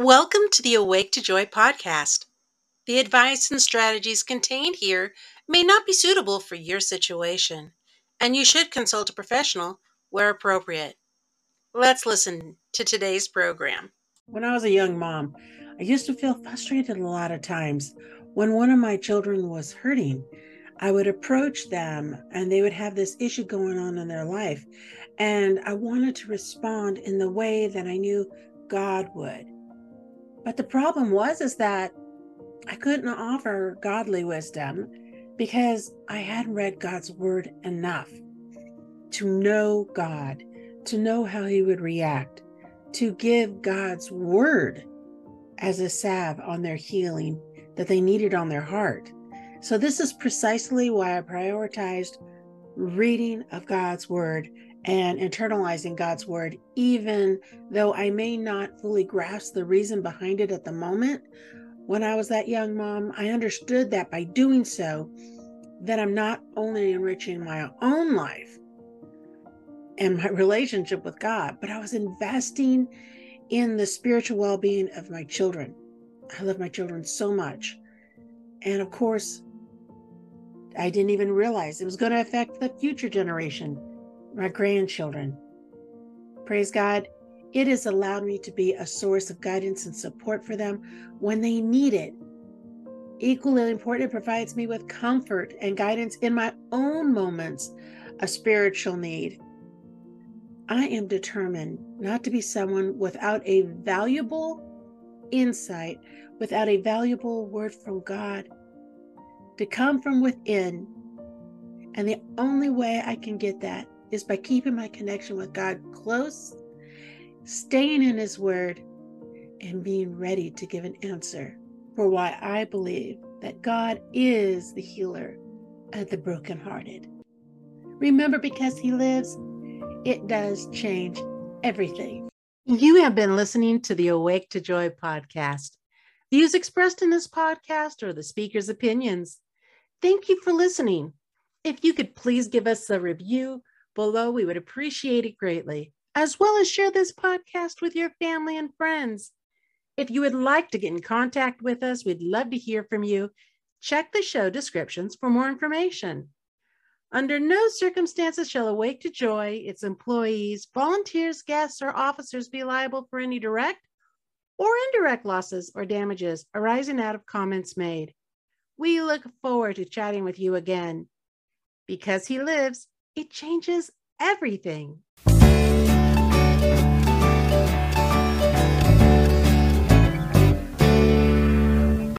Welcome to the Awake to Joy podcast. The advice and strategies contained here may not be suitable for your situation, and you should consult a professional where appropriate. Let's listen to today's program. When I was a young mom, I used to feel frustrated a lot of times when one of my children was hurting. I would approach them and they would have this issue going on in their life. And I wanted to respond in the way that I knew God would. But the problem was is that I couldn't offer godly wisdom because I hadn't read God's word enough to know God, to know how he would react, to give God's word as a salve on their healing that they needed on their heart. So, this is precisely why I prioritized reading of God's word and internalizing God's word, even though I may not fully grasp the reason behind it at the moment. When I was that young mom, I understood that by doing so, that I'm not only enriching my own life and my relationship with God, but I was investing in the spiritual well being of my children. I love my children so much. And of course, I didn't even realize it was going to affect the future generation my grandchildren. Praise God, it has allowed me to be a source of guidance and support for them when they need it. Equally important, it provides me with comfort and guidance in my own moments of spiritual need. I am determined not to be someone without a valuable insight, without a valuable word from God, to come from within. And the only way I can get that is by keeping my connection with God close, staying in His Word, and being ready to give an answer for why I believe that God is the healer of the brokenhearted. Remember, because He lives, it does change everything. You have been listening to the Awake to Joy podcast. Views expressed in this podcast are the speaker's opinions. Thank you for listening. If you could please give us a review below. We would appreciate it greatly, as well as share this podcast with your family and friends. If you would like to get in contact with us, we'd love to hear from you. Check the show descriptions for more information. Under no circumstances shall Awake to Joy, its employees, volunteers, guests, or officers be liable for any direct or indirect losses or damages arising out of comments made. We look forward to chatting with you again. Because he lives, it changes everything.